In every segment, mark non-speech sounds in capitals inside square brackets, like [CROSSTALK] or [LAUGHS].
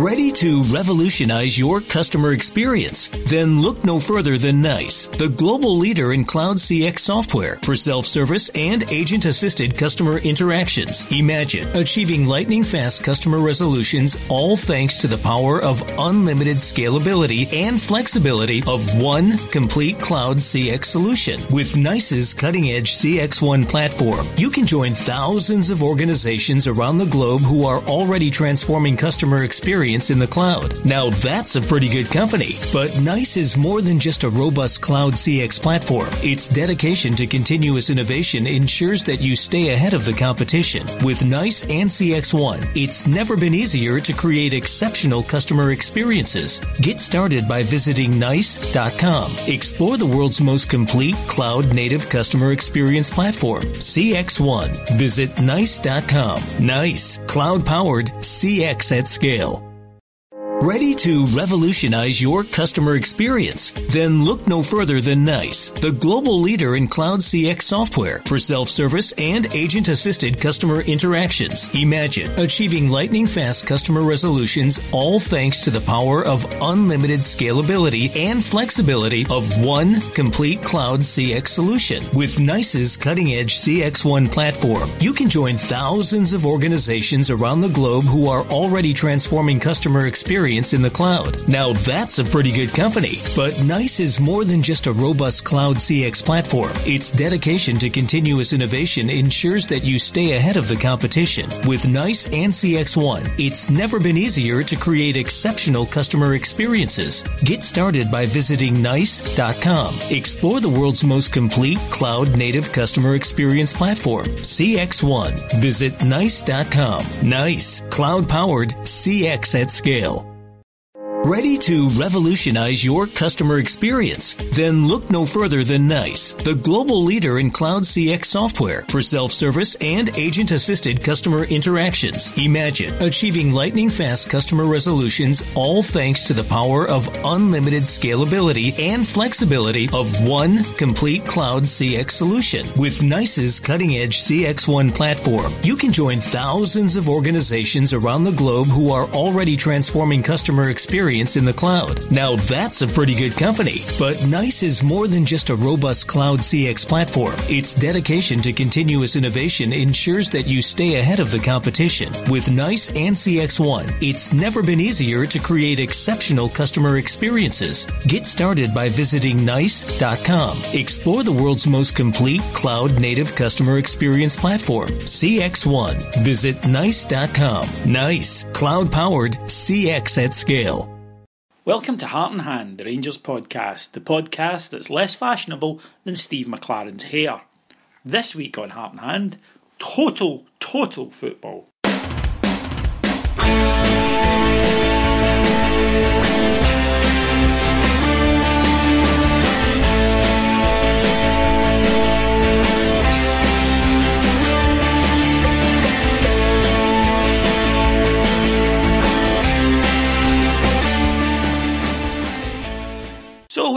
Ready to revolutionize your customer experience? Then look no further than NICE, the global leader in cloud CX software for self-service and agent-assisted customer interactions. Imagine achieving lightning fast customer resolutions all thanks to the power of unlimited scalability and flexibility of one complete cloud CX solution. With NICE's cutting-edge CX1 platform, you can join thousands of organizations around the globe who are already transforming customer experience in the cloud. Now that's a pretty good company. But NICE is more than just a robust cloud CX platform. Its dedication to continuous innovation ensures that you stay ahead of the competition. With NICE and CX1, it's never been easier to create exceptional customer experiences. Get started by visiting NICE.com. Explore the world's most complete cloud native customer experience platform, CX1. Visit NICE.com. NICE, cloud powered CX at scale. Ready to revolutionize your customer experience? Then look no further than NICE, the global leader in cloud CX software for self-service and agent-assisted customer interactions. Imagine achieving lightning fast customer resolutions all thanks to the power of unlimited scalability and flexibility of one complete cloud CX solution. With NICE's cutting-edge CX1 platform, you can join thousands of organizations around the globe who are already transforming customer experience experience in the cloud. Now that's a pretty good company. But NICE is more than just a robust cloud CX platform. Its dedication to continuous innovation ensures that you stay ahead of the competition. With NICE and CX1, it's never been easier to create exceptional customer experiences. Get started by visiting NICE.com. Explore the world's most complete cloud native customer experience platform, CX1. Visit NICE.com. NICE, cloud powered CX at scale. Ready to revolutionize your customer experience? Then look no further than NICE, the global leader in cloud CX software for self-service and agent-assisted customer interactions. Imagine achieving lightning fast customer resolutions all thanks to the power of unlimited scalability and flexibility of one complete cloud CX solution. With NICE's cutting-edge CX1 platform, you can join thousands of organizations around the globe who are already transforming customer experience experience in the cloud. Now that's a pretty good company. But NICE is more than just a robust cloud CX platform. Its dedication to continuous innovation ensures that you stay ahead of the competition. With NICE and CX1, it's never been easier to create exceptional customer experiences. Get started by visiting NICE.com. Explore the world's most complete cloud native customer experience platform, CX1. Visit NICE.com. NICE, cloud powered CX at scale. Welcome to Heart and Hand, the Rangers podcast, the podcast that's less fashionable than Steve McClaren's hair. This week on Heart and Hand, total, total football.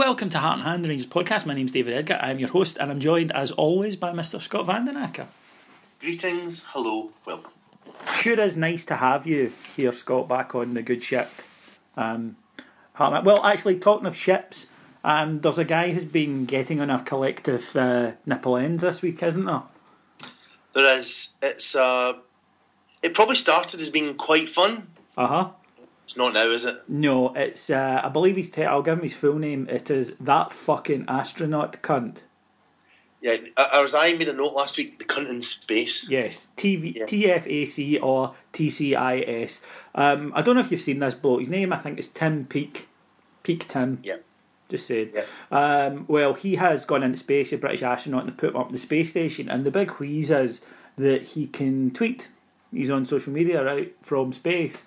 Welcome to Heart and Hand, Rangers podcast. My name's David Edgar. I'm your host, and I'm joined, as always, by Mr. Scott Vandenacker. Greetings, hello, welcome. Sure is nice to have you here, Scott, back on the good ship. Um, well, actually, talking of ships, um, there's a guy who's been getting on our collective uh, nipple ends this week, isn't there? There is. It's uh, it probably started as being quite fun. Uh huh. It's not now, is it? No, it's. Uh, I believe he's. I'll give him his full name. It is that fucking astronaut cunt. Yeah, as I made a note last week, the cunt in space. Yes, TV, yeah. TFAC or TCIS. Um, I don't know if you've seen this bloke. His name, I think, is Tim Peake. Peak Tim. Yeah. Just said. Yeah. Um, well, he has gone into space, a British astronaut, and put him up the space station. And the big wheeze is that he can tweet. He's on social media, right, from space.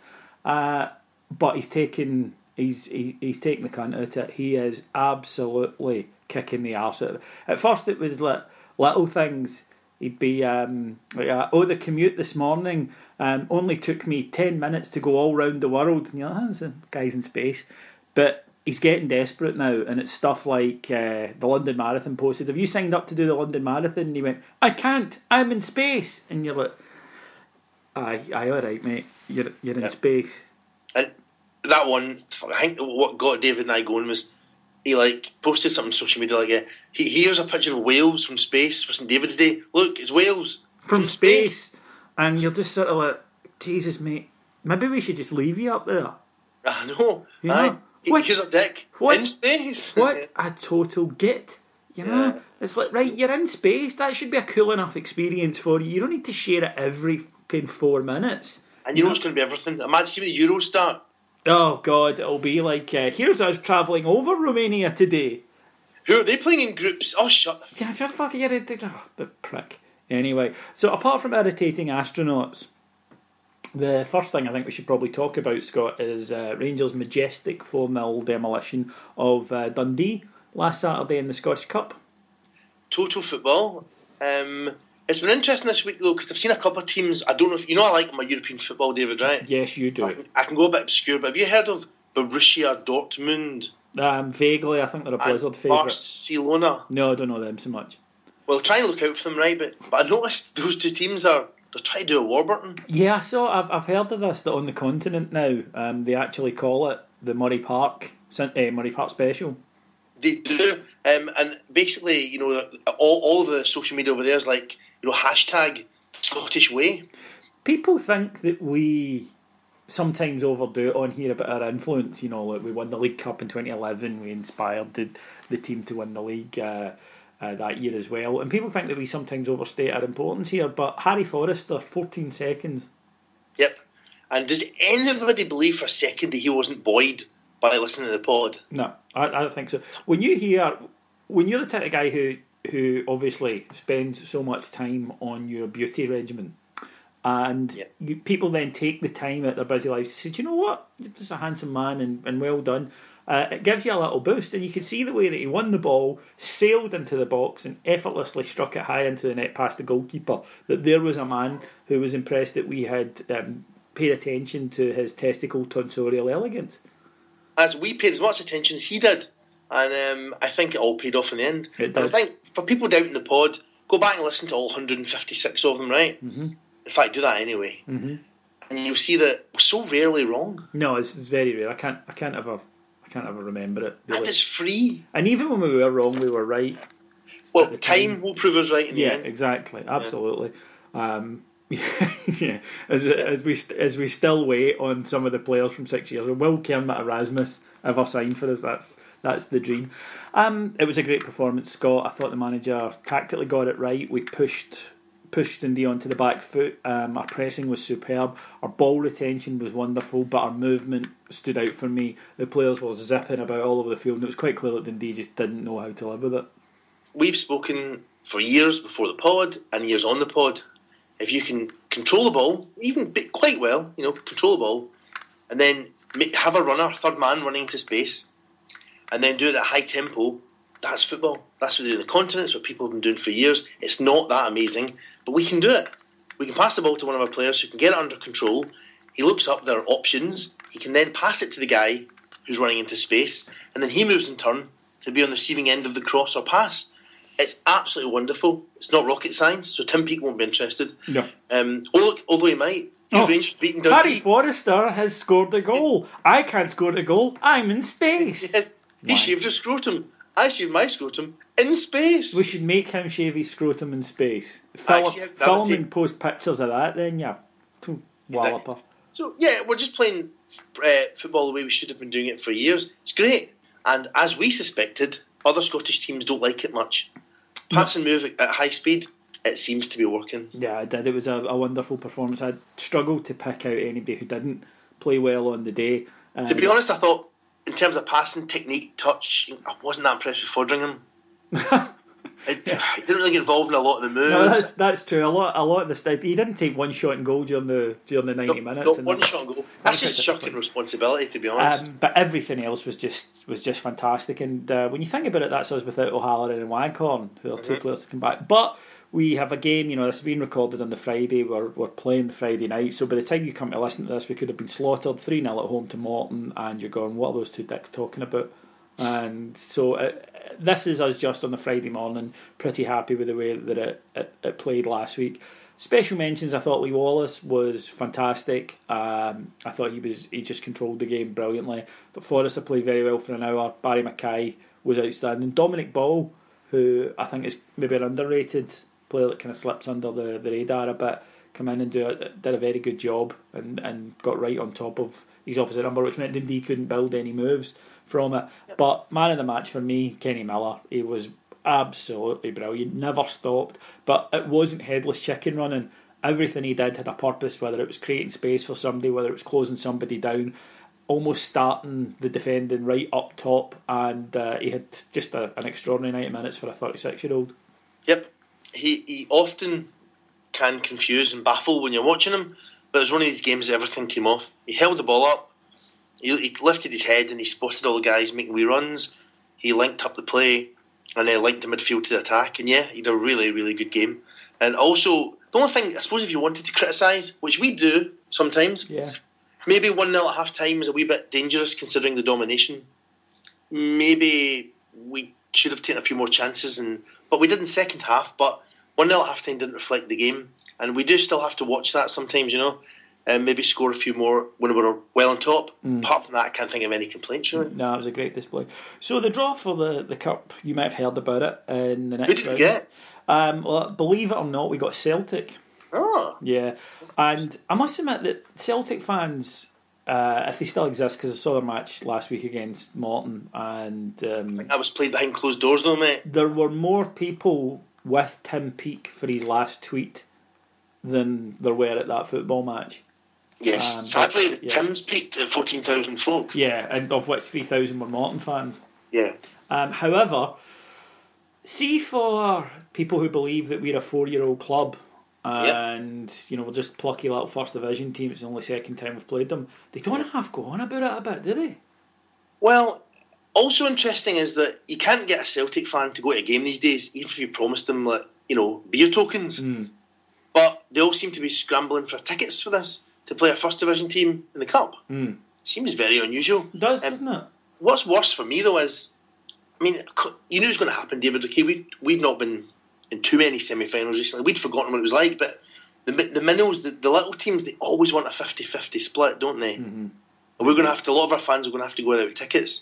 Uh, but he's taking he's he, he's taking the cunt out it. He is absolutely kicking the arse out of it. At first, it was like little things. He'd be um, like, uh, oh, the commute this morning um, only took me ten minutes to go all round the world. And you're like, oh, guy's in space, but he's getting desperate now, and it's stuff like uh, the London Marathon posted. Have you signed up to do the London Marathon? And he went, I can't. I'm in space. And you're like, aye, aye, all right, mate. You're you're in space. That one, I think what got David and I going was he like posted something on social media like, uh, he, here's a picture of Wales from space for St David's Day. Look, it's Wales from, from space. space. and you're just sort of like, Jesus, mate, maybe we should just leave you up there. I know. Yeah. What, here's a dick what, in space. what a total git. You know, yeah. it's like right, you're in space. That should be a cool enough experience for you. You don't need to share it every fucking four minutes. And you know it's going to be everything. Imagine see when the Euros start. Oh God, it'll be like uh, here's us travelling over Romania today. Who are they playing in groups? Oh, shut. Yeah, you're fucking you're oh, the prick. Anyway, so apart from irritating astronauts, the first thing I think we should probably talk about, Scott, is uh, Rangers' majestic 4 0 demolition of uh, Dundee last Saturday in the Scottish Cup. Total football. Um, it's been interesting this week though because I've seen a couple of teams. I don't know if you know I like my European football, David. Right? Yes, you do. I can, I can go a bit obscure, but have you heard of Borussia Dortmund? Um, vaguely, I think they're a Blizzard favourite. Barcelona. No, I don't know them so much. Well, try and look out for them, right? But but I noticed those two teams are they're trying to do a Warburton. Yeah, I saw. I've I've heard of this that on the continent now, um, they actually call it the Murray Park uh, Murray Park Special. They do, um, and basically, you know, all all the social media over there is like you know hashtag Scottish way. People think that we sometimes overdo it on here about our influence. You know, like we won the League Cup in 2011. We inspired the, the team to win the league uh, uh, that year as well. And people think that we sometimes overstate our importance here. But Harry Forrester, 14 seconds. Yep. And does anybody believe for a second that he wasn't buoyed by listening to the pod? No, I, I don't think so. When you hear, when you're the type of guy who who obviously spends so much time on your beauty regimen and yep. you, people then take the time out their busy lives to say, Do you know what? You're just a handsome man and, and well done. Uh, it gives you a little boost, and you could see the way that he won the ball, sailed into the box, and effortlessly struck it high into the net past the goalkeeper. That there was a man who was impressed that we had um, paid attention to his testicle tonsorial elegance. As we paid as much attention as he did, and um, I think it all paid off in the end. It does. I think for people doubting the pod, go back and listen to all 156 of them, right? Mm-hmm. In fact, do that anyway, mm-hmm. and you'll see that we're so rarely wrong. No, it's, it's, very rare. I can't, I can't ever, I can't ever remember it. Really. And it's free. And even when we were wrong, we were right. Well, time, time, will prove us right. In the room. Yeah, exactly, absolutely. Yeah. Um, [LAUGHS] yeah, as, as we as we still wait on some of the players from six years, will Kermit Erasmus ever sign for us? That's that's the dream. Um, it was a great performance, Scott. I thought the manager tactically got it right. We pushed pushed Dundee onto the back foot. Um, our pressing was superb. Our ball retention was wonderful, but our movement stood out for me. The players were zipping about all over the field, and it was quite clear that Dundee just didn't know how to live with it. We've spoken for years before the pod and years on the pod. If you can control the ball, even quite well, you know, control the ball, and then have a runner, third man running into space, and then do it at high tempo, that's football. That's what they do in the continent. It's what people have been doing for years. It's not that amazing, but we can do it. We can pass the ball to one of our players who can get it under control. He looks up, there are options. He can then pass it to the guy who's running into space, and then he moves in turn to be on the receiving end of the cross or pass. It's absolutely wonderful. It's not rocket science, so Tim Peake won't be interested. No. Um, although, although he might. Oh, Rangers beating Dundee. Harry Forrester has scored a goal. I can't score a goal. I'm in space. He shaved his scrotum. I shaved my scrotum in space. We should make him shave his scrotum in space. Film, Actually, film and post pictures of that, then yeah. Walloper. So yeah, we're just playing uh, football the way we should have been doing it for years. It's great, and as we suspected, other Scottish teams don't like it much. Pass and move at high speed, it seems to be working. Yeah, it did. It was a, a wonderful performance. I struggled to pick out anybody who didn't play well on the day. Um, to be honest, I thought in terms of passing technique, touch, I wasn't that impressed with Foderingham. [LAUGHS] it, yeah. He didn't really get involved in a lot of the moves. No, that's that's true. A lot, a lot of the stuff. He didn't take one shot and goal during the during the ninety no, minutes. Not one shot and goal. That's just shocking responsibility, to be honest. Um, but everything else was just was just fantastic. And uh, when you think about it, that's us without O'Halloran and Waghorn, who are mm-hmm. two players to come back. But we have a game, you know, this has been recorded on the Friday. We're, we're playing the Friday night. So by the time you come to listen to this, we could have been slaughtered 3 0 at home to Morton, and you're going, what are those two dicks talking about? And so uh, this is us just on the Friday morning, pretty happy with the way that it, it, it played last week. Special mentions. I thought Lee Wallace was fantastic. Um, I thought he was he just controlled the game brilliantly. But Forrester played very well for an hour. Barrie McKay was outstanding. Dominic Ball, who I think is maybe an underrated player that kind of slips under the, the radar a bit, come in and do a, did a very good job and, and got right on top of his opposite number, which meant Dundee couldn't build any moves from it. Yep. But man of the match for me, Kenny Miller. He was absolutely brilliant. Never stopped, but it wasn't headless chicken running. Everything he did had a purpose, whether it was creating space for somebody, whether it was closing somebody down, almost starting the defending right up top, and uh, he had just a, an extraordinary 90 minutes for a 36 year old. Yep. He, he often can confuse and baffle when you're watching him, but it was one of these games that everything came off. He held the ball up, he, he lifted his head, and he spotted all the guys making wee runs. He linked up the play, and then linked the midfield to the attack. And yeah, he did a really, really good game. And also, the only thing, I suppose, if you wanted to criticise, which we do sometimes, yeah. maybe 1 0 at half time is a wee bit dangerous considering the domination. Maybe we should have taken a few more chances, and but we did in second half. But 1 0 at half time didn't reflect the game. And we do still have to watch that sometimes, you know and maybe score a few more when we were well on top. Mm. Apart from that, I can't think of any complaints. Really. No, it was a great display. So the draw for the, the cup, you might have heard about it in the next Who did round. you get? Um, well, believe it or not, we got Celtic. Oh, yeah, and I must admit that Celtic fans. Uh, if they still exist, because I saw their match last week against Morton, and um, I think that was played behind closed doors, though, mate. There were more people with Tim Peake for his last tweet than there were at that football match. Yes, um, sadly, but, yeah. Tim's peaked at 14,000 folk. Yeah, and of which 3,000 were Morton fans. Yeah. Um, however, see for people who believe that we're a four year old club and yep. you know we're just plucky little first division team, it's the only second time we've played them, they don't have go on about it a bit, do they? Well, also interesting is that you can't get a Celtic fan to go to a game these days, even if you promise them like, you know, beer tokens. Mm. But they all seem to be scrambling for tickets for this to play a first division team in the cup. Mm. Seems very unusual. It does, um, doesn't it? What's worse for me though is, I mean, you knew it was going to happen, David. Okay, we've we've not been in too many semi-finals recently. We'd forgotten what it was like, but the the minnows, the, the little teams, they always want a 50-50 split, don't they? Mm-hmm. And we're going to have to. A lot of our fans are going to have to go without tickets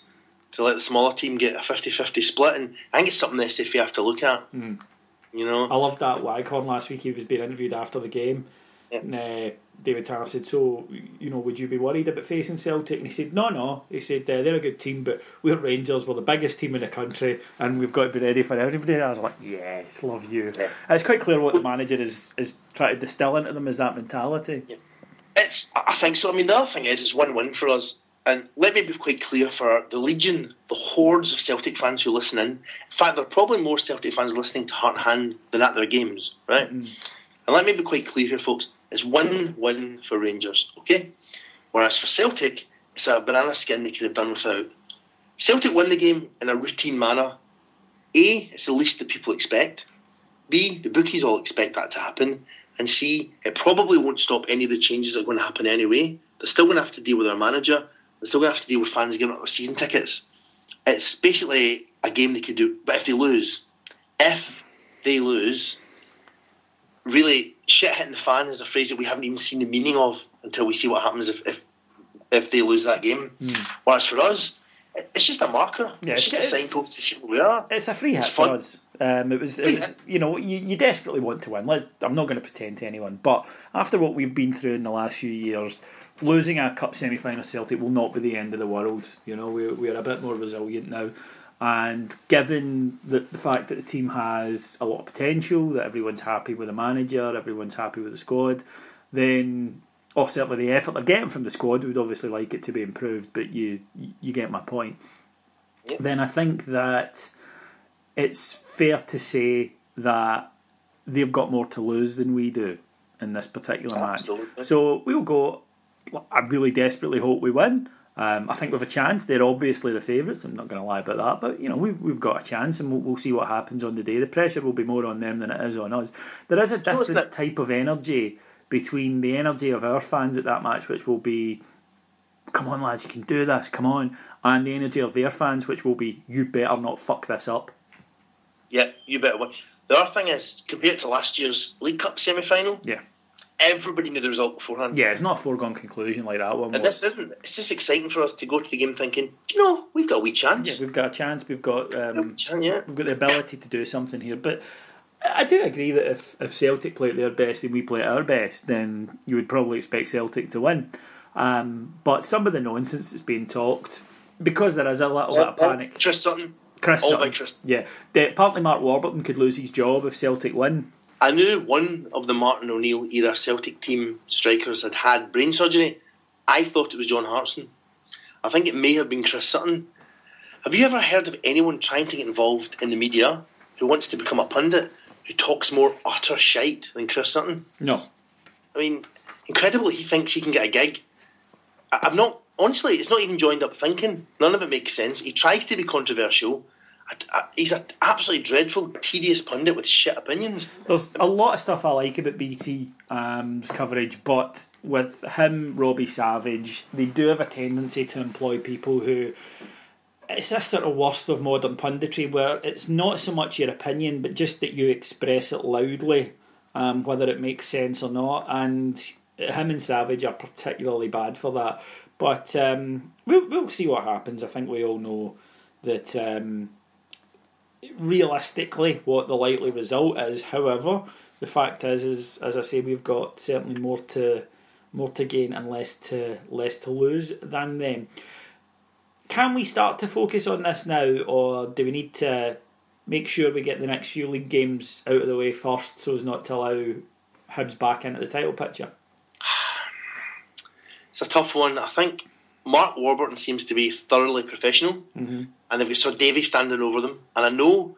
to let the smaller team get a 50-50 split, and I think it's something the SFA have to look at. Mm. You know, I loved that Waghorn last week. He was being interviewed after the game. Yeah. Uh, David Tanner said, "So, you know, would you be worried about facing Celtic?" And he said, "No, no." He said, uh, "They're a good team, but we're Rangers. We're the biggest team in the country, and we've got to be ready for everybody." And I was like, "Yes, love you." Yeah. it's quite clear what the manager is is trying to distill into them is that mentality. Yeah. It's, I think so. I mean, the other thing is, it's one-win for us. And let me be quite clear for the legion, the hordes of Celtic fans who listen in. In fact, there are probably more Celtic fans listening to Heart and Hand than at their games, right? Mm. And let me be quite clear here, folks. It's win win for Rangers, okay? Whereas for Celtic, it's a banana skin they could have done without. Celtic win the game in a routine manner. A, it's the least that people expect. B, the bookies all expect that to happen. And C, it probably won't stop any of the changes that are going to happen anyway. They're still going to have to deal with their manager. They're still going to have to deal with fans giving up their season tickets. It's basically a game they could do. But if they lose, if they lose, really shit hitting the fan is a phrase that we haven't even seen the meaning of until we see what happens if if, if they lose that game. Mm. Whereas for us, it's just a marker. Yeah, it's, it's just a signpost to see where we are. It's a free hit for us. Um, it was, it was, you know, you, you desperately want to win. Let, I'm not going to pretend to anyone, but after what we've been through in the last few years, losing a cup semi final Celtic will not be the end of the world. You know, we're, we're a bit more resilient now. And given the, the fact that the team has a lot of potential, that everyone's happy with the manager, everyone's happy with the squad, then or certainly the effort they're getting from the squad, would obviously like it to be improved, but you you get my point. Then I think that it's fair to say that they've got more to lose than we do in this particular Absolutely. match. So we'll go. I really desperately hope we win. Um, I think with a chance, they're obviously the favourites. I'm not going to lie about that, but you know we've we've got a chance, and we'll, we'll, see what happens on the day. The pressure will be more on them than it is on us. There is a different type of energy between the energy of our fans at that match, which will be, "Come on, lads, you can do this. Come on," and the energy of their fans, which will be, "You better not fuck this up." Yeah, you better. The other thing is, compared to last year's League Cup semi final, Yeah. Everybody knew the result beforehand. Yeah, it's not a foregone conclusion like that one. And was. this isn't. It's just exciting for us to go to the game thinking, you know, we've got a wee chance. Yeah, we've got a chance. We've got um, Chance, yeah. we've got the ability to do something here. But I do agree that if, if Celtic play at their best and we play at our best, then you would probably expect Celtic to win. Um, but some of the nonsense that's being talked, because there is a little bit of panic. Chris Sutton. Chris all Sutton, Chris. yeah, apparently Mark Warburton could lose his job if Celtic win. I knew one of the Martin O'Neill era Celtic team strikers had had brain surgery. I thought it was John Hartson. I think it may have been Chris Sutton. Have you ever heard of anyone trying to get involved in the media who wants to become a pundit who talks more utter shite than Chris Sutton? No, I mean, incredible he thinks he can get a gig. I- I'm not, honestly, it's not even joined up thinking. None of it makes sense. He tries to be controversial. He's an absolutely dreadful, tedious pundit with shit opinions. There's a lot of stuff I like about BT's coverage, but with him, Robbie Savage, they do have a tendency to employ people who. It's this sort of worst of modern punditry where it's not so much your opinion, but just that you express it loudly, um, whether it makes sense or not. And him and Savage are particularly bad for that. But um, we'll, we'll see what happens. I think we all know that. Um, realistically what the likely result is. However, the fact is, is as I say, we've got certainly more to more to gain and less to less to lose than them. Can we start to focus on this now, or do we need to make sure we get the next few league games out of the way first, so as not to allow Hibs back into the title picture? [SIGHS] It's a tough one. I think Mark Warburton seems to be thoroughly professional, mm-hmm. and they've got Sir Davy standing over them. And I know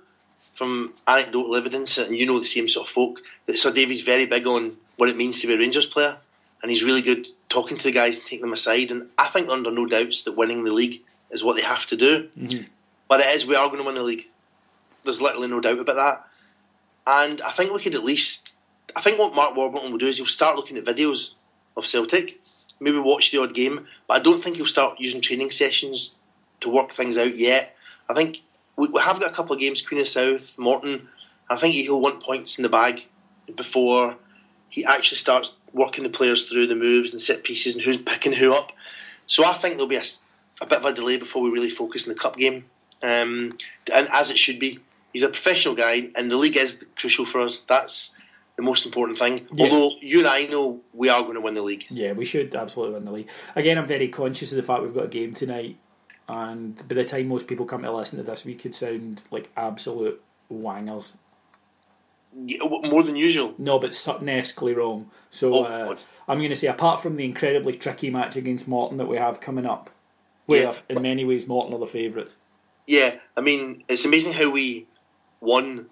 from anecdotal evidence, and you know the same sort of folk, that Sir Davy's very big on what it means to be a Rangers player, and he's really good talking to the guys and taking them aside. And I think under no doubts that winning the league is what they have to do. Mm-hmm. But it is we are going to win the league. There's literally no doubt about that. And I think we could at least. I think what Mark Warburton will do is he'll start looking at videos of Celtic, maybe watch the odd game, but I don't think he'll start using training sessions to work things out yet. I think we, we have got a couple of games, Queen of South, Morton. I think he'll want points in the bag before he actually starts working the players through the moves and set pieces and who's picking who up. So I think there'll be a bit of a delay before we really focus on the cup game, um, and as it should be. He's a professional guy, and the league is crucial for us. That's the most important thing. Yeah. Although you and I know we are going to win the league. Yeah, we should absolutely win the league. Again, I'm very conscious of the fact we've got a game tonight, and by the time most people come to listen to this, we could sound like absolute wangers. Yeah, More than usual. No, but Sutton-esquely wrong. So Oh, uh, I'm going to say, apart from the incredibly tricky match against Morton that we have coming up, where Yeah. in many ways Morton are the favourites. Yeah, I mean, it's amazing how we won,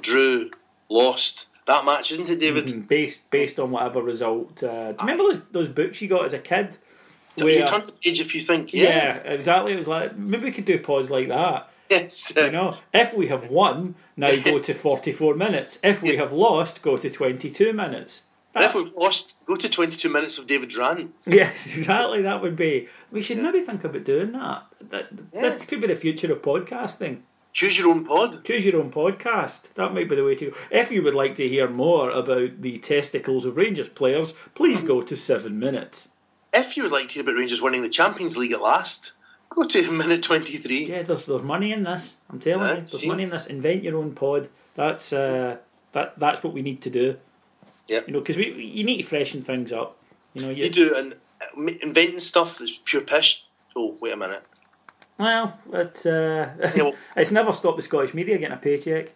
drew, lost that match, isn't it, David? Mm, Based based on whatever result. Uh, do you remember those those books you got as a kid? You Where- turn the page if you think, yeah, yeah, exactly. It was like maybe we could do a pause like that. yes, You know, if we have won, now go to [LAUGHS] 44 minutes. If we have lost, go to 22 minutes. And if we've lost, go to 22 minutes of David Rand. Yes, [LAUGHS] exactly. That would be. We should maybe think about doing that. That Yeah. This could be the future of podcasting. Choose your own pod. Choose your own podcast. That might be the way to go. If you would like to hear more about the testicles of Rangers players, please go to seven minutes. If you would like to hear about Rangers winning the Champions League at last, go to [LAUGHS] minute 23. Yeah, there's there's money in this. I'm telling Yeah, you, there's see? money in this. Invent your own pod. That's uh, that that's what we need to do. Yeah. You know, because we you need to freshen things up. You know, you, You do, and uh, inventing stuff that's pure pish. Oh, wait a minute. Well, it, uh, Yeah, well- [LAUGHS] it's never stopped the Scottish media getting a paycheck.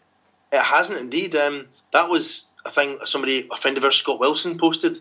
It hasn't indeed. Um, that was a thing somebody, a friend of ours, Scott Wilson, posted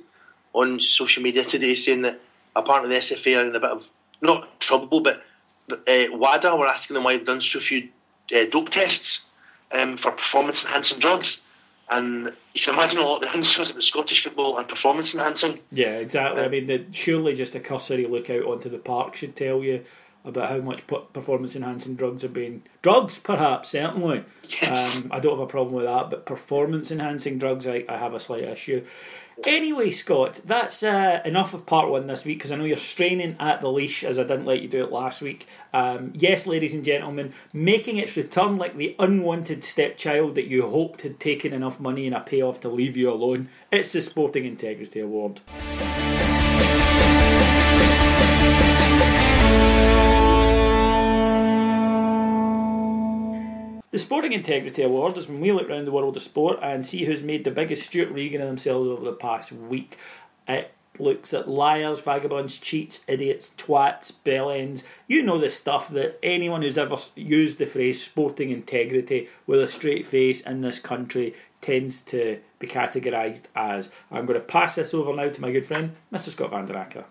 on social media [LAUGHS] today saying that apparently the SFA are in a bit of, not trouble, but uh, WADA were asking them why they've done so few uh, dope tests um, for performance enhancing drugs. And you can imagine a lot of the answers about Scottish football and performance enhancing. Yeah, exactly. I mean, the, surely just a cursory look out onto the park should tell you about how much performance enhancing drugs are being drugs, perhaps certainly. Yes. Um, I don't have a problem with that, but performance enhancing drugs, I, I have a slight issue. Anyway, Scott, that's uh, enough of part one this week because I know you're straining at the leash as I didn't let you do it last week. Um, yes, ladies and gentlemen, making its return like the unwanted stepchild that you hoped had taken enough money and a payoff to leave you alone. It's the Sporting Integrity Award. The Sporting Integrity Award is when we look around the world of sport and see who's made the biggest Stewart Regan of themselves over the past week. It looks at liars, vagabonds, cheats, idiots, twats, bellends. You know the stuff that anyone who's ever used the phrase sporting integrity with a straight face in this country tends to be categorised as. I'm going to pass this over now to my good friend, Mr. Scott Van Der Acker.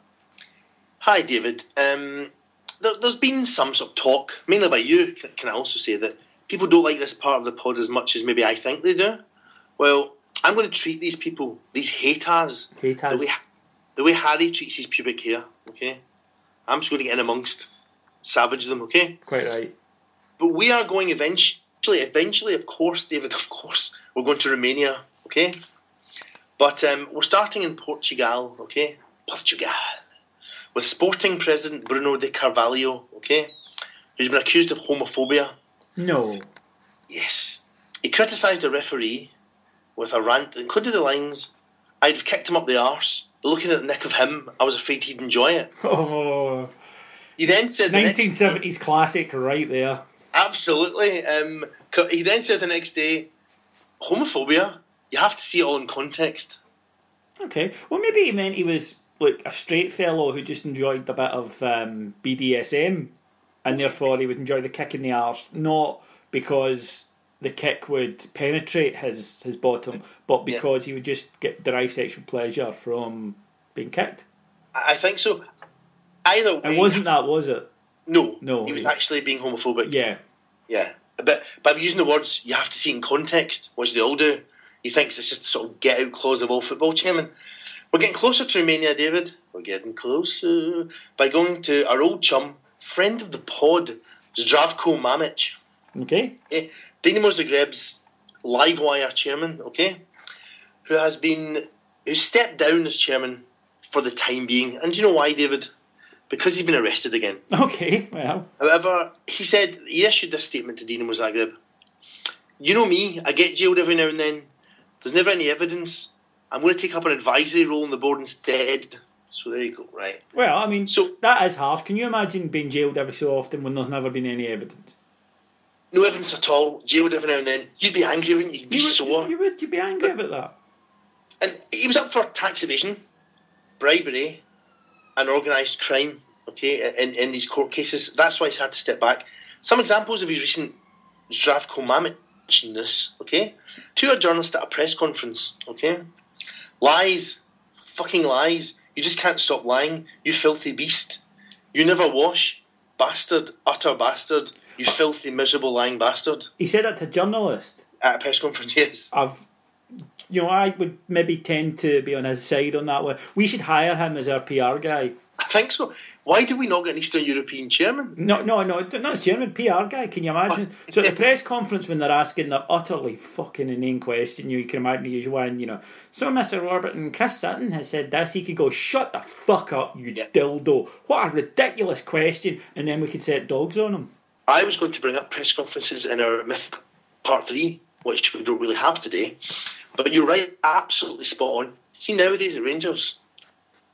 Hi, David. Um, there, has been some sort of talk, mainly by you, can I also say, that people don't like this part of the pod as much as maybe I think they do. Well, I'm going to treat these people, these haters, haters. The, way, the way Harry treats his pubic hair, okay? I'm just going to get in amongst, savage them, okay? Quite right. But we are going eventually, eventually, of course, David, [LAUGHS] of course, we're going to Romania, okay? But um, we're starting in Portugal, okay? Portugal. With Sporting President Bruno de Carvalho, okay? Who's been accused of homophobia no. Yes. He criticised a referee with a rant including the lines, I'd have kicked him up the arse. Looking at the neck of him, I was afraid he'd enjoy it. [LAUGHS] Oh. He then said... The 1970s next, classic right there. Absolutely. Um, he then said the next day, homophobia, you have to see it all in context. Okay. Well, maybe he meant he was like a straight fellow who just enjoyed a bit of um, BDSM and therefore he would enjoy the kick in the arse, not because the kick would penetrate his, his bottom, but because yeah. he would just get derive sexual pleasure from being kicked. I think so. Either way, it wasn't that, was it? No, no, he was actually being homophobic. Yeah, yeah. But by using the words, you have to see in context, which they all do. He thinks it's just a sort of get out clause of all football chairman. We're getting closer to Romania, David. We're getting closer by going to our old chum, friend of the pod, Zdravko Mamic. Okay. Yeah, Dinamo Zagreb's Livewire chairman, okay, who has been, who stepped down as chairman for the time being. And do you know why, David? Because he's been arrested again. [LAUGHS] Okay, well. However, he said, he issued this statement to Dinamo Zagreb. You know me, I get jailed every now and then. There's never any evidence. I'm going to take up an advisory role on the board instead. So there you go, right? Well, I mean, so that is harsh. Can you imagine being jailed every so often when there's never been any evidence? No evidence at all. Jailed every now and then. You'd be angry, wouldn't you? You'd be you would, sore. You would. You'd be angry but, about that. And he was up for tax evasion, bribery, and organised crime. Okay, in in these court cases. That's why he's had to step back. Some examples of his recent Zdravko Mamicness. Okay, to a journalist at a press conference. Okay, lies, fucking lies you just can't stop lying, you filthy beast. You never wash, bastard, utter bastard. You filthy, miserable, lying bastard. He said that to a journalist at a press conference. Yes, I've. You know, I would maybe tend to be on his side on that one. We should hire him as our PR guy. I think so. Why do we not get an Eastern European chairman? No, no, no, not chairman, PR guy. Can you imagine? so at the [LAUGHS] press conference when they're asking the utterly fucking inane question, you can imagine the usual one, you know. So Mr. Robert and Chris Sutton has said this. He could go, "Shut the fuck up, you yeah. dildo! What a ridiculous question!" And then we could set dogs on him. I was going to bring up press conferences in our myth part three, which we don't really have today. But you're right, absolutely spot on. See nowadays at Rangers,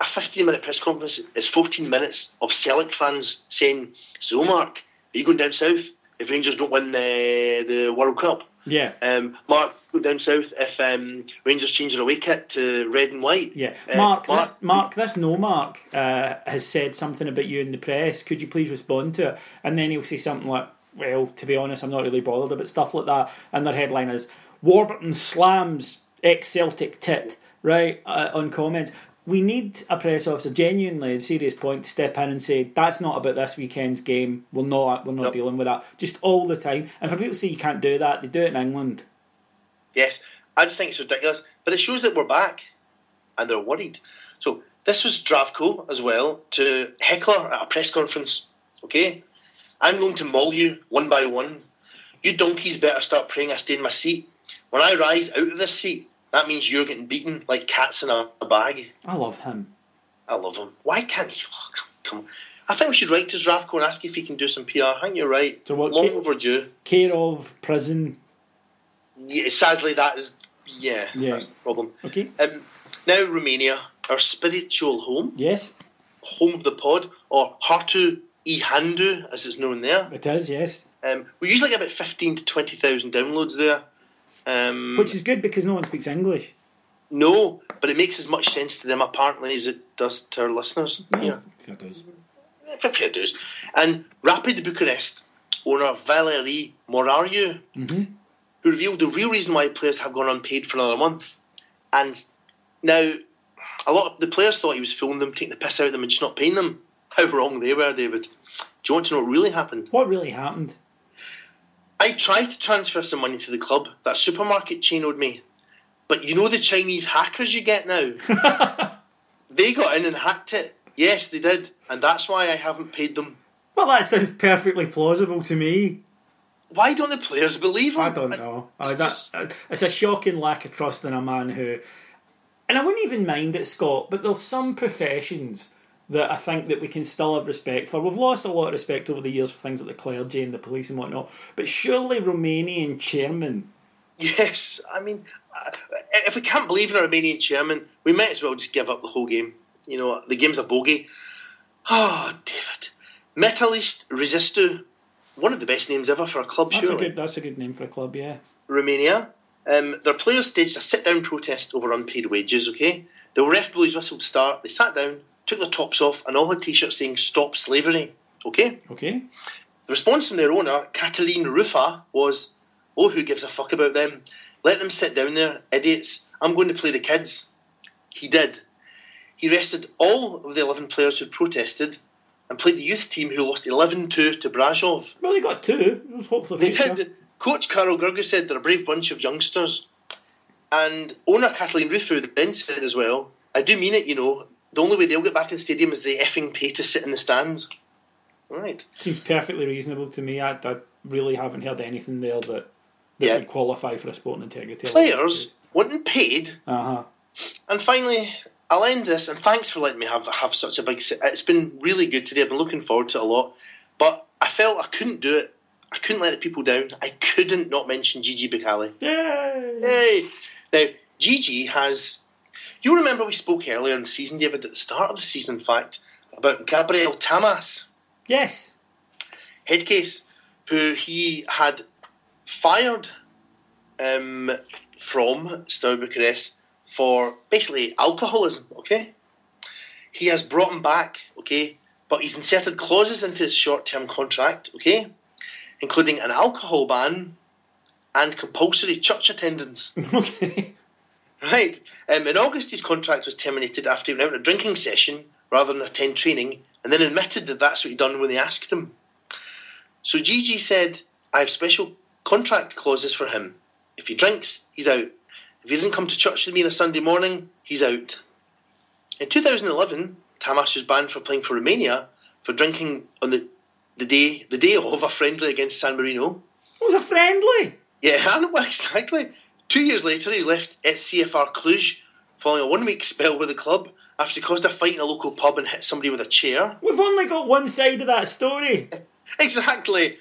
a 15 minute press conference is 14 minutes of Celtic fans saying, So, Mark, are you going down south if Rangers don't win the, the World Cup? Yeah. Um, Mark, go down south if um, Rangers change their away kit to red and white. Yeah. Uh, Mark, Mark, this, Mark, this no Mark uh, has said something about you in the press. Could you please respond to it? And then he'll say something like, well, to be honest, I'm not really bothered about stuff like that. And their headline is Warburton slams ex Celtic tit, right, uh, on comments we need a press officer, genuinely, a serious point, to step in and say that's not about this weekend's game. We're not, we're not nope. dealing with that. Just all the time. And for people to say you can't do that, they do it in England. Yes, I just think it's ridiculous. But it shows that we're back, and they're worried. So this was Zdravko as well to Heckler at a press conference. Okay, I'm going to maul you one by one. You donkeys better start praying I stay in my seat. When I rise out of this seat, that means you're getting beaten like cats in a, a bag. I love him. I love him. Why can't he? Oh, come, come. I think we should write to Zdravko and ask if he can do some PR. I think you're right. So what, Long Kate- overdue. Care of prison. Yeah, sadly, that is yeah, Yeah. that's the problem. Okay. Um, now Romania, our spiritual home, Yes, home of the pod, or Hartu Ihandu, as it's known there. it is. Yes, Um, we usually get about fifteen to twenty thousand downloads there. Um, which is good because no one speaks English. no, but it makes as much sense to them apparently as it does to our listeners. Yeah, Fair dues. fair fair dues. And Rapid Bucharest owner Valerie Morariu, Mhm. who revealed the real reason why players have gone unpaid for another month. And now, a lot of the players thought he was fooling them, taking the piss out of them, and just not paying them. How wrong they were, David. Do you want to know what really happened? What really happened? I tried to transfer some money to the club. That supermarket chain owed me. But you know the Chinese hackers you get now? [LAUGHS] they got in and hacked it. Yes, they did. And that's why I haven't paid them. Well, that sounds perfectly plausible to me. Why don't the players believe him? I don't know. It's just- uh, it's a shocking lack of trust in a man who, and I wouldn't even mind it, Scott. But there's some professions that I think that we can still have respect for. We've lost a lot of respect over the years for things like the clergy and the police and whatnot. But surely Romanian chairman. Yes, I mean, uh, if we can't believe in a Romanian chairman, we might as well just give up the whole game. You know, the game's a bogey. Oh, David. Metalist Resistu, one of the best names ever for a club, That's a good. That's a good name for a club. Yeah. Romania. Um, their players staged a sit-down protest over unpaid wages. Okay, the ref bullies whistled start. They sat down, took their tops off, and all had t-shirts saying "Stop Slavery." Okay. Okay. The response from their owner, Katalin Rufa, was, "Oh, who gives a fuck about them? Let them sit down there, idiots. I'm going to play the kids." He did. He rested all of the 11 players who protested and played the youth team who lost 11-2 to Brasov. Well, they got two. There's hope for the They future. did. Coach Carol Grugger said they're a brave bunch of youngsters. And owner Kathleen Rufu then said as well, I do mean it, you know. The only way they'll get back in the stadium is they effing pay to sit in the stands. Right. Seems perfectly reasonable to me. I, I really haven't heard anything there that, that Yeah. would qualify for a sporting integrity. Players wanting paid. Uh huh. And finally, I'll end this, and thanks for letting me have have such a big. It's been really good today. I've been looking forward to it a lot, but I felt I couldn't do it. I couldn't let the people down. I couldn't not mention Gigi Becali. Yay! Yay! Now, Gigi has. You remember we spoke earlier in the season, David, at the start of the season, in fact, about Gabriel Tamas, Yes. headcase, who he had fired um, from Steaua Bucharest for basically alcoholism, okay? He has brought him back, okay? But he's inserted clauses into his short term contract, okay? Including an alcohol ban and compulsory church attendance. [LAUGHS] okay. Right. Um, in August, his contract was terminated after he went out on a drinking session rather than attend training, and then admitted that that's what he'd done when they asked him. So Gigi said, I have special contract clauses for him. If he drinks, he's out. If he doesn't come to church with me on a Sunday morning, he's out. In 2011, Tamas was banned for playing for Romania for drinking on the, the day the day of a friendly against San Marino. It was a friendly. Yeah, I [LAUGHS] know exactly. Two years later, he left CFR Cluj following a one week spell with the club after he caused a fight in a local pub and hit somebody with a chair. We've only got one side of that story. [LAUGHS] Exactly.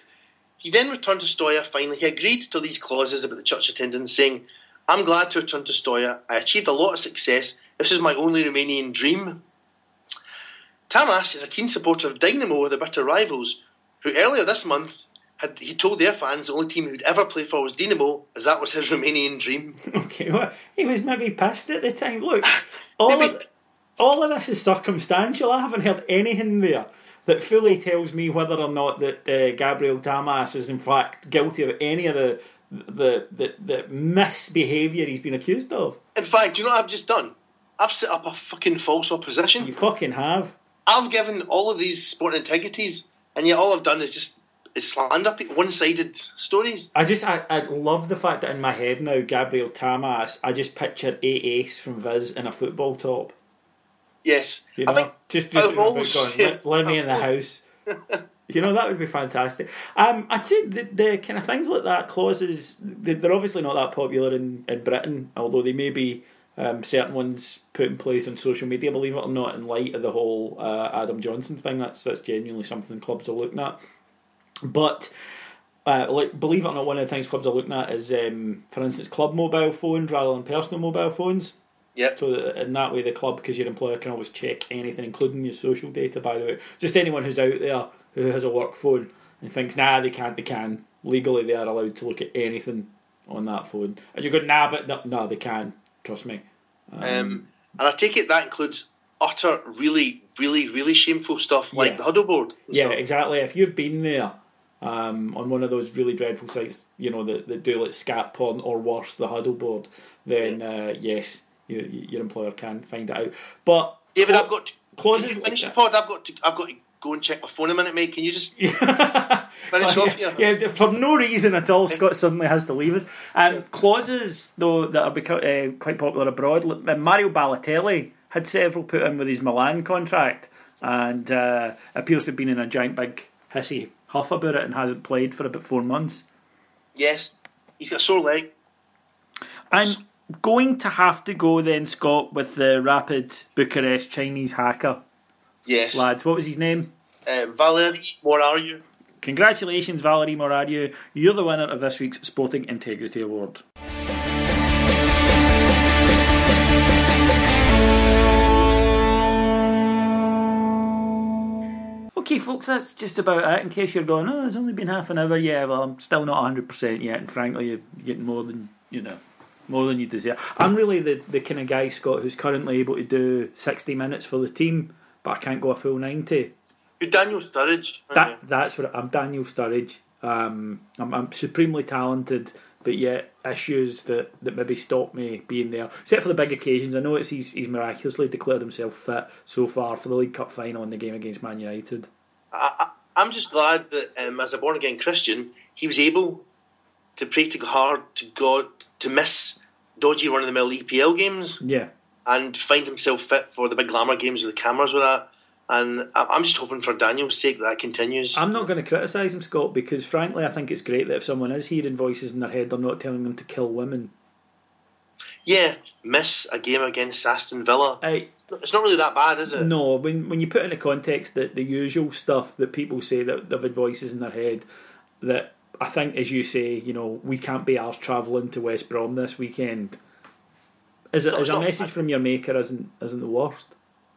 He then returned to Steaua finally. He agreed to these clauses about the church attendance, saying, I'm glad to return to Steaua. I achieved a lot of success. This is my only Romanian dream. Tamas is a keen supporter of Dinamo, the bitter rivals, who earlier this month had he told their fans the only team he'd ever play for was Dinamo, as that was his [LAUGHS] Romanian dream. Okay, well, he was maybe pissed at the time. Look, [LAUGHS] all Maybe- of, all of this is circumstantial. I haven't heard anything there that fully tells me whether or not that uh, Gabriel Tamas is in fact guilty of any of the the the, the misbehaviour he's been accused of. In fact, do you know what I've just done? I've set up a fucking false opposition. You fucking have. I've given all of these sporting integrities, and yet all I've done is just is slander one-sided stories. I just I, I love the fact that in my head now Gabriel Tamas I just picture a ace from Viz in a football top. Yes, You know, I think just just about going, [LAUGHS] yeah, let, me in the out of all- house. [LAUGHS] You know that would be fantastic. Um, I think the, the kind of things like that clauses they're obviously not that popular in, in Britain, although they may be um, certain ones put in place on social media. Believe it or not, in light of the whole uh, Adam Johnson thing, that's that's genuinely something clubs are looking at. But uh, like, believe it or not, one of the things clubs are looking at is, um, for instance, club mobile phones rather than personal mobile phones. Yep. So that in that way, the club, because your employer can always check anything, including your social data. By the way, just anyone who's out there who has a work phone and thinks, nah, they can't, they can. Legally, they are allowed to look at anything on that phone. And you go, nah, but no, no they can. Trust me. Um, um, and I take it that includes utter, really, really, really shameful stuff like yeah. the huddle board. Yeah, stuff. exactly. If you've been there um, on one of those really dreadful sites, you know, that, that do like scat porn or worse, the huddle board, then uh, yes, your, your employer can find it out. But David, I've got to, clauses. Finish the pod. I've got to. I've got to go and check my phone a minute, mate. Can you just [LAUGHS] finish off here? Yeah, for no reason at all, Scott suddenly has to leave us. Um, clauses, though, that are become, uh, quite popular abroad. Uh, Mario Balotelli had several put in with his Milan contract, and uh, appears to have been in a giant big hissy huff about it and hasn't played for about four months. Yes, he's got a sore leg. I'm going to have to go then, Scott, with the Rapid Bucharest Chinese hacker. Yes. Lads, what was his name? Uh, Valery Morariu. Congratulations, Valery Morariu. You're the winner of this week's Sporting Integrity Award. Okay, folks, that's just about it. In case you're going, oh, it's only been half an hour. Yeah, well, I'm still not 100% yet, and frankly, you're getting more than, you know, more than you deserve. I'm really the, the kind of guy, Scott, who's currently able to do 60 minutes for the team, but I can't go a full 90. You're Daniel Sturridge. That, that's what I'm Daniel Sturridge. Um, I'm, I'm supremely talented, but yet issues that, that maybe stop me being there. Except for the big occasions. I know it's he's, he's miraculously declared himself fit so far for the League Cup final and the game against Man United. I, am just glad that um, as a born again Christian, he was able to pray to hard to God to miss dodgy run of the mill EPL games. Yeah. And find himself fit for the big glamour games where the cameras were at. And I'm just hoping for Daniel's sake that, that continues. I'm not going to criticise him, Scott, because frankly, I think it's great that if someone is hearing voices in their head, they're not telling them to kill women. Yeah, miss a game against Aston Villa. I, it's not really that bad, is it? No, when when you put in the context that the usual stuff that people say that they've had voices in their head, that I think, as you say, you know, we can't be ours travelling to West Brom this weekend. Is it no, is a message bad. from your maker isn't isn't the worst?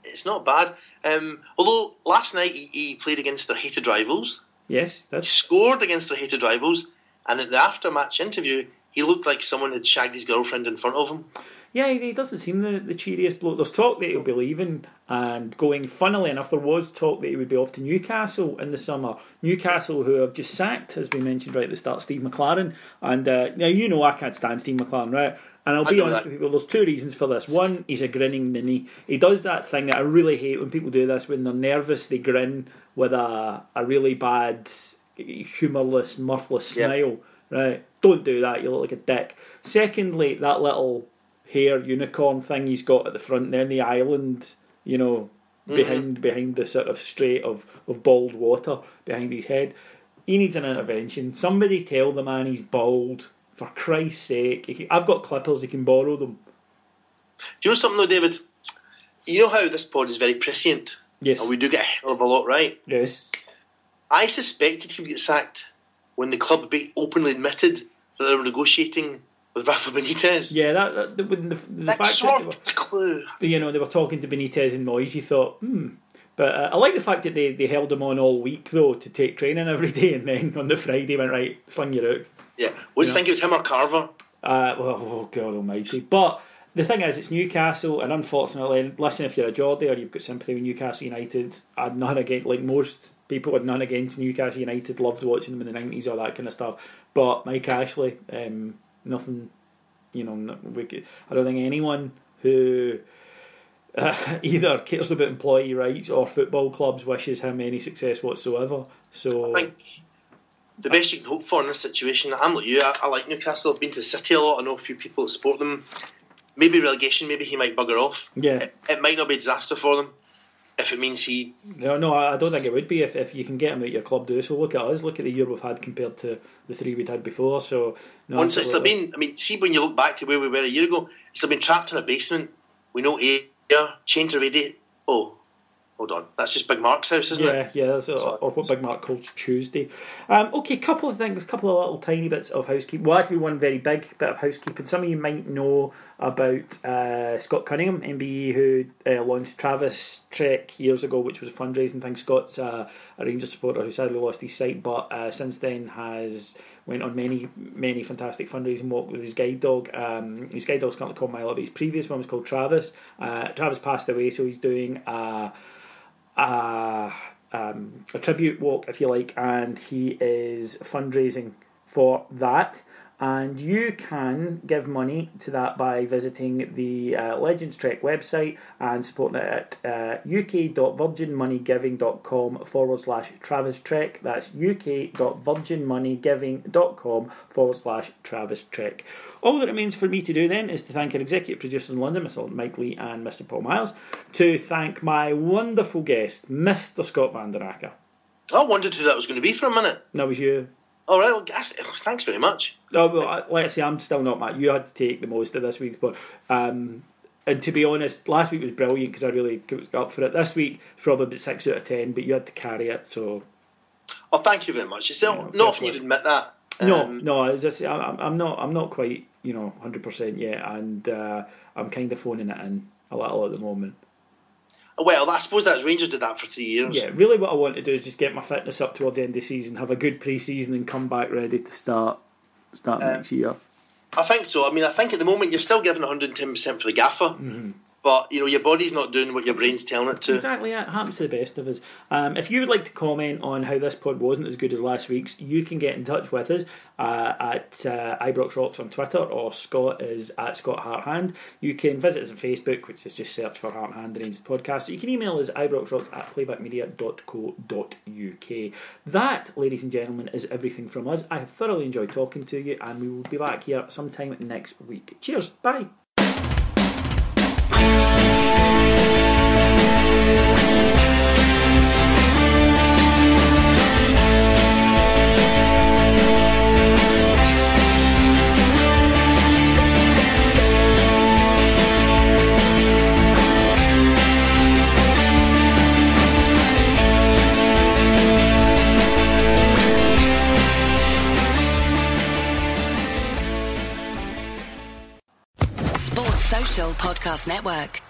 It's not bad. Um, although last night he, he, played against their hated rivals. Yes, that's... scored against their hated rivals, and at the after-match interview, he looked like someone had shagged his girlfriend in front of him. Yeah, he doesn't seem the, the cheeriest bloke. There's talk that he'll be leaving and going. Funnily enough, there was talk that he would be off to Newcastle in the summer. Newcastle, who have just sacked, as we mentioned right at the start, Steve McClaren. And uh, now you know I can't stand Steve McClaren, right? And I'll be honest that. with people, there's two reasons for this. One, he's a grinning ninny. He does that thing that I really hate when people do this when they're nervous, they grin with a, a really bad, humourless, mirthless yep. smile. Right? Don't do that, you look like a dick. Secondly, that little hair unicorn thing he's got at the front, then the island, you know, mm-hmm. behind behind the sort of strait of, of bald water behind his head. He needs an intervention. Somebody tell the man he's bald for Christ's sake, I've got clippers, you can borrow them. Do you know something though, David? You know how this pod is very prescient? Yes. And we do get a hell of a lot right? Yes. I suspected he would get sacked when the club openly admitted that they were negotiating with Rafa Benitez. Yeah, that, that the, the, the fact sort that were, the clue. You know, they were talking to Benitez and Moyes. You thought, hmm. But uh, I like the fact that they, they held him on all week though to take training every [LAUGHS] day, and then on the Friday went right, sling you out. Yeah. What do you think it was him or Carver? Uh, well, oh God Almighty! But the thing is, it's Newcastle, and unfortunately, listen, if you're a Geordie or you've got sympathy with Newcastle United, I'd none against like most people had none against Newcastle United. Loved watching them in the nineties, all that kind of stuff. But Mike Ashley, um, nothing. You know, we, I don't think anyone who [LAUGHS] uh, either cares about employee rights or football clubs wishes him any success whatsoever. So I think the best you can hope for in this situation. I'm like you. I, I, like Newcastle. I've been to the city a lot. I know a few people that support them. Maybe relegation. Maybe he might bugger off. Yeah, it, it might not be a disaster for them. If it means he. No, no, I don't think it would be if, if you can get him at your club. Do so. Look at us. Look at the year we've had compared to the three we'd had before. So no, once it's still been. I mean, see when you look back to where we were a year ago, it's still been trapped in a basement. We know air, change already. Oh, Hold on, that's just Big Mark's house, isn't yeah, it? Yeah, yeah, that's or what Big Mark calls Tuesday. Um, okay, couple of things, a couple of little tiny bits of housekeeping. Well, actually, one very big bit of housekeeping. Some of you might know about uh, Scott Cunningham, MBE, who uh, launched Travis Trek years ago, which was a fundraising thing. Scott's uh, a Rangers supporter who sadly lost his sight, but uh, since then has went on many, many fantastic fundraising walk with his guide dog. Um, his guide dog's currently called Milo, but his previous one was called Travis. Uh, Travis passed away, so he's doing a um, a tribute walk, if you like, and he is fundraising for that. And you can give money to that by visiting the uh, Legends Trek website and supporting it at uh, uk.virginmoneygiving.com forward slash Travis Trek. That's uk.virginmoneygiving.com forward slash Travis Trek. All that remains for me to do then is to thank our executive producers in London, Mr. Mike Lee and Mr. Paul Miles, to thank my wonderful guest, Mr. Scott Van Der Acker. I wondered who that was going to be for a minute. That was you. All right, well, thanks very much. Oh, well, let's say I'm still not Matt. You had to take the most of this week's, but um, and to be honest, last week was brilliant because I really got up for it. This week, probably about six out of ten, but you had to carry it. So, oh, thank you very much. It's not, yeah, not often you'd admit that. No, um, no, just, I'm, I'm not. I'm not quite, you know, hundred percent yet, and uh, I'm kind of phoning it in a little at the moment. Well, I suppose that Rangers did that for three years. Yeah, really, what I want to do is just get my fitness up towards the end of the season, have a good pre-season, and come back ready to start start uh, next year. I think so. I mean, I think at the moment you're still giving 110 percent for the gaffer. Mm-hmm but you know your body's not doing what your brain's telling it to. Exactly, it happens to the best of us. Um, if you would like to comment on how this pod wasn't as good as last week's, you can get in touch with us uh, at uh, Ibrox Rocks on Twitter, or Scott is at Scott Harthand. You can visit us on Facebook, which is just search for Harthand the Rangers podcast. You can email us ibroxrocks at playbackmedia.co.uk. That, ladies and gentlemen, is everything from us. I have thoroughly enjoyed talking to you, and we will be back here sometime next week. Cheers, bye. Podcast Network.